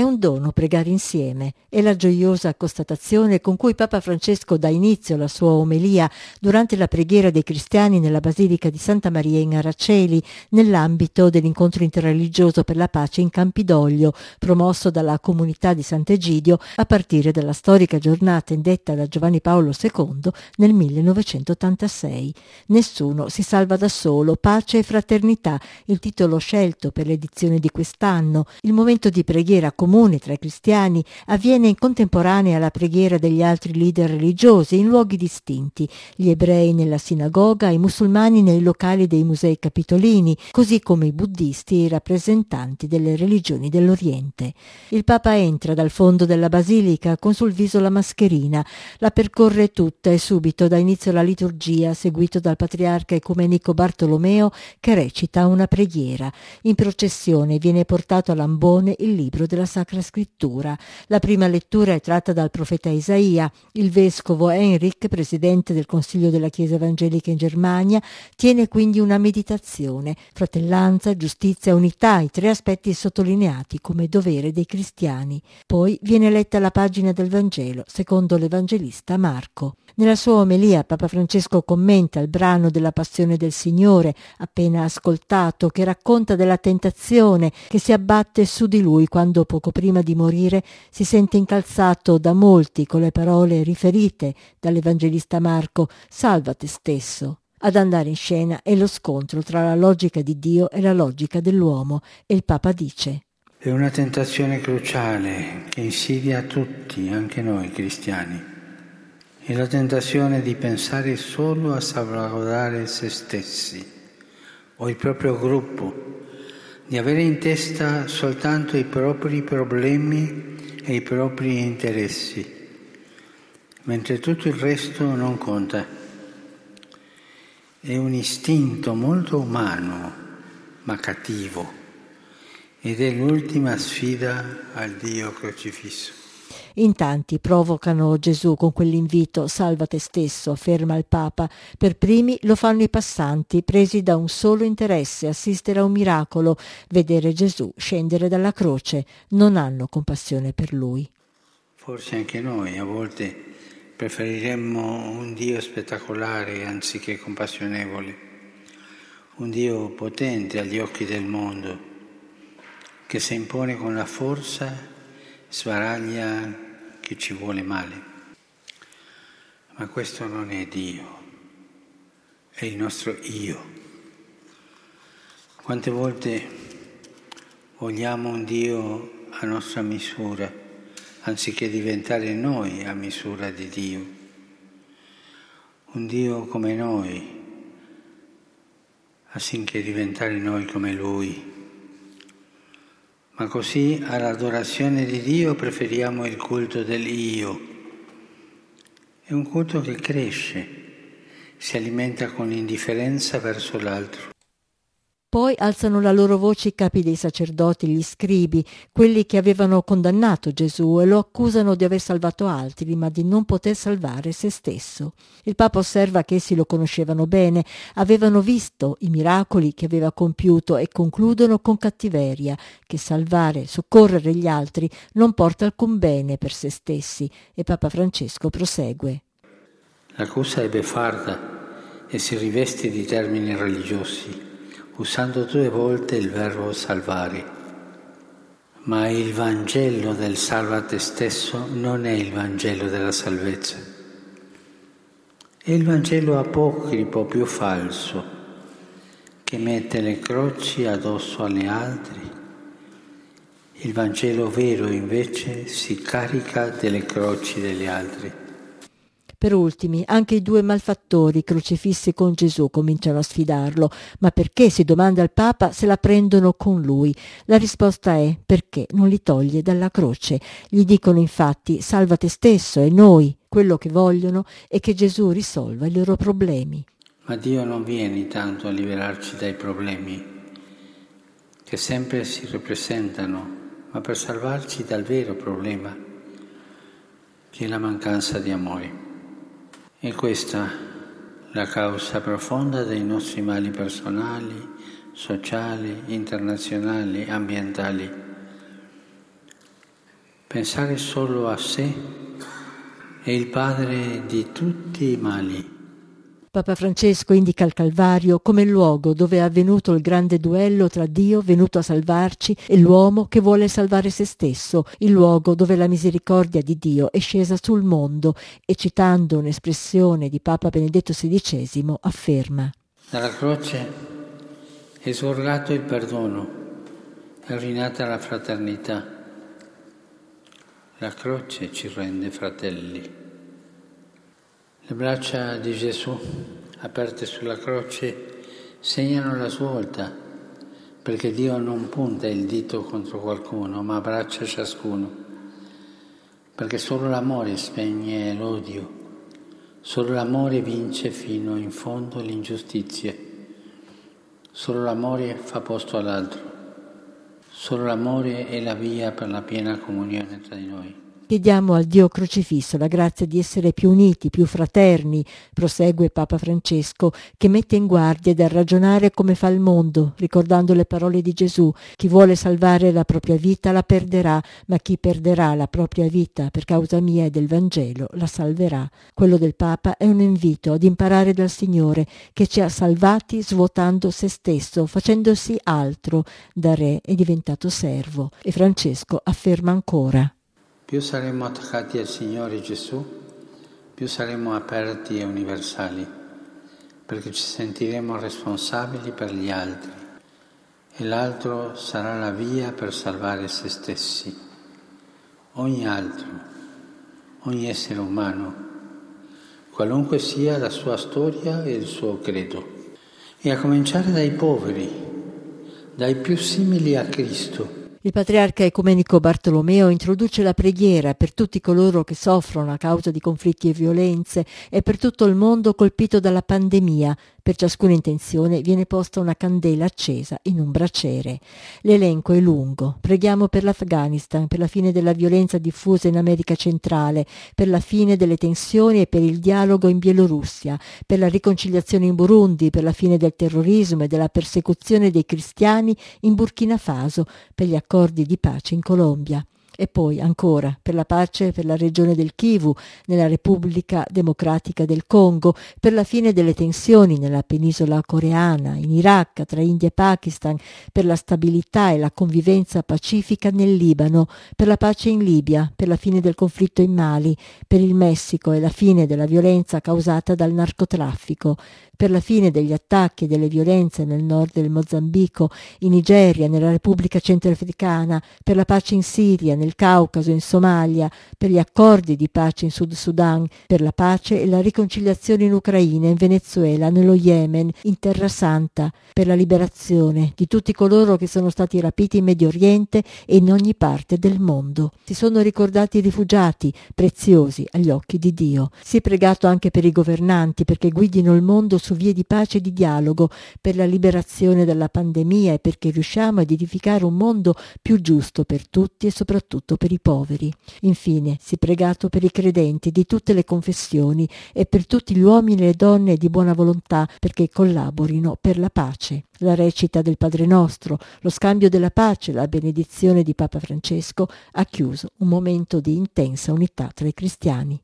È un dono pregare insieme. È la gioiosa constatazione con cui Papa Francesco dà inizio alla sua omelia durante la preghiera dei cristiani nella Basilica di Santa Maria in Araceli, nell'ambito dell'incontro interreligioso per la pace in Campidoglio, promosso dalla comunità di Sant'Egidio a partire dalla storica giornata indetta da Giovanni Paolo II nel 1986. Nessuno si salva da solo, pace e fraternità, il titolo scelto per l'edizione di quest'anno, il momento di preghiera comune tra i cristiani avviene in contemporanea alla preghiera degli altri leader religiosi in luoghi distinti, gli ebrei nella sinagoga, i musulmani nei locali dei musei capitolini, così come i buddisti e i rappresentanti delle religioni dell'Oriente. Il Papa entra dal fondo della basilica con sul viso la mascherina, la percorre tutta e subito dà inizio la liturgia seguito dal patriarca ecumenico Bartolomeo che recita una preghiera. In processione viene portato a Lambone il libro della Sacra Scrittura. La prima lettura è tratta dal profeta Isaia. Il vescovo Henrik, presidente del Consiglio della Chiesa Evangelica in Germania, tiene quindi una meditazione. Fratellanza, giustizia, unità, i tre aspetti sottolineati come dovere dei cristiani. Poi viene letta la pagina del Vangelo, secondo l'Evangelista Marco. Nella sua omelia Papa Francesco commenta il brano della Passione del Signore, appena ascoltato, che racconta della tentazione che si abbatte su di lui quando poco prima di morire si sente incalzato da molti con le parole riferite dall'Evangelista Marco Salva te stesso. Ad andare in scena è lo scontro tra la logica di Dio e la logica dell'uomo e il Papa dice È una tentazione cruciale che insidia tutti, anche noi cristiani è la tentazione di pensare solo a salvaguardare se stessi o il proprio gruppo, di avere in testa soltanto i propri problemi e i propri interessi, mentre tutto il resto non conta. È un istinto molto umano, ma cattivo, ed è l'ultima sfida al Dio crocifisso. In tanti provocano Gesù con quell'invito salva te stesso, afferma il Papa. Per primi lo fanno i passanti, presi da un solo interesse, assistere a un miracolo, vedere Gesù scendere dalla croce. Non hanno compassione per lui. Forse anche noi a volte preferiremmo un Dio spettacolare anziché compassionevole, un Dio potente agli occhi del mondo, che si impone con la forza, svaraglia chi ci vuole male. Ma questo non è Dio, è il nostro io. Quante volte vogliamo un Dio a nostra misura, anziché diventare noi a misura di Dio. Un Dio come noi, affinché diventare noi come Lui. Ma così all'adorazione di Dio preferiamo il culto dell'io. È un culto che cresce, si alimenta con indifferenza verso l'altro. Poi alzano la loro voce i capi dei sacerdoti, gli scribi, quelli che avevano condannato Gesù e lo accusano di aver salvato altri, ma di non poter salvare se stesso. Il Papa osserva che essi lo conoscevano bene, avevano visto i miracoli che aveva compiuto e concludono con cattiveria che salvare, soccorrere gli altri non porta alcun bene per se stessi. E Papa Francesco prosegue. L'accusa è beffarda e si riveste di termini religiosi usando due volte il verbo salvare. Ma il Vangelo del salva te stesso non è il Vangelo della salvezza. È il Vangelo apocrifo più falso, che mette le croci addosso alle altre. Il Vangelo vero invece si carica delle croci degli altri. Per ultimi, anche i due malfattori crocifissi con Gesù cominciano a sfidarlo. Ma perché, si domanda il Papa, se la prendono con lui? La risposta è perché non li toglie dalla croce. Gli dicono infatti salva te stesso e noi. Quello che vogliono è che Gesù risolva i loro problemi. Ma Dio non viene tanto a liberarci dai problemi, che sempre si ripresentano, ma per salvarci dal vero problema, che è la mancanza di amore. E questa la causa profonda dei nostri mali personali, sociali, internazionali, ambientali. Pensare solo a sé è il padre di tutti i mali. Papa Francesco indica il Calvario come il luogo dove è avvenuto il grande duello tra Dio venuto a salvarci e l'uomo che vuole salvare se stesso, il luogo dove la misericordia di Dio è scesa sul mondo e citando un'espressione di Papa Benedetto XVI afferma Dalla croce è sgorgato il perdono, è rinata la fraternità. La croce ci rende fratelli. Le braccia di Gesù, aperte sulla croce, segnano la svolta, perché Dio non punta il dito contro qualcuno, ma abbraccia ciascuno, perché solo l'amore spegne l'odio, solo l'amore vince fino in fondo l'ingiustizia, solo l'amore fa posto all'altro, solo l'amore è la via per la piena comunione tra di noi. Chiediamo al Dio crocifisso la grazia di essere più uniti, più fraterni, prosegue Papa Francesco, che mette in guardia dal ragionare come fa il mondo, ricordando le parole di Gesù. Chi vuole salvare la propria vita la perderà, ma chi perderà la propria vita per causa mia e del Vangelo la salverà. Quello del Papa è un invito ad imparare dal Signore che ci ha salvati svuotando se stesso, facendosi altro. Da re è diventato servo. E Francesco afferma ancora. Più saremo attaccati al Signore Gesù, più saremo aperti e universali, perché ci sentiremo responsabili per gli altri e l'altro sarà la via per salvare se stessi. Ogni altro, ogni essere umano, qualunque sia la sua storia e il suo credo, e a cominciare dai poveri, dai più simili a Cristo il patriarca ecumenico Bartolomeo introduce la preghiera per tutti coloro che soffrono a causa di conflitti e violenze e per tutto il mondo colpito dalla pandemia, per ciascuna intenzione viene posta una candela accesa in un braciere. L'elenco è lungo. Preghiamo per l'Afghanistan, per la fine della violenza diffusa in America centrale, per la fine delle tensioni e per il dialogo in Bielorussia, per la riconciliazione in Burundi, per la fine del terrorismo e della persecuzione dei cristiani in Burkina Faso, per gli accordi di pace in Colombia. E poi ancora per la pace per la regione del Kivu, nella Repubblica Democratica del Congo, per la fine delle tensioni nella penisola coreana, in Iraq, tra India e Pakistan, per la stabilità e la convivenza pacifica nel Libano, per la pace in Libia, per la fine del conflitto in Mali, per il Messico e la fine della violenza causata dal narcotraffico, per la fine degli attacchi e delle violenze nel nord del Mozambico, in Nigeria, nella Repubblica Centroafricana, per la pace in Siria, nel Caucaso, in Somalia, per gli accordi di pace in Sud Sudan, per la pace e la riconciliazione in Ucraina, in Venezuela, nello Yemen, in Terra Santa, per la liberazione di tutti coloro che sono stati rapiti in Medio Oriente e in ogni parte del mondo. Si sono ricordati i rifugiati, preziosi agli occhi di Dio. Si è pregato anche per i governanti perché guidino il mondo su vie di pace e di dialogo, per la liberazione dalla pandemia e perché riusciamo ad edificare un mondo più giusto per tutti e soprattutto per i poveri. Infine, si è pregato per i credenti di tutte le confessioni e per tutti gli uomini e le donne di buona volontà perché collaborino per la pace. La recita del Padre nostro, lo scambio della pace, la benedizione di Papa Francesco ha chiuso un momento di intensa unità tra i cristiani.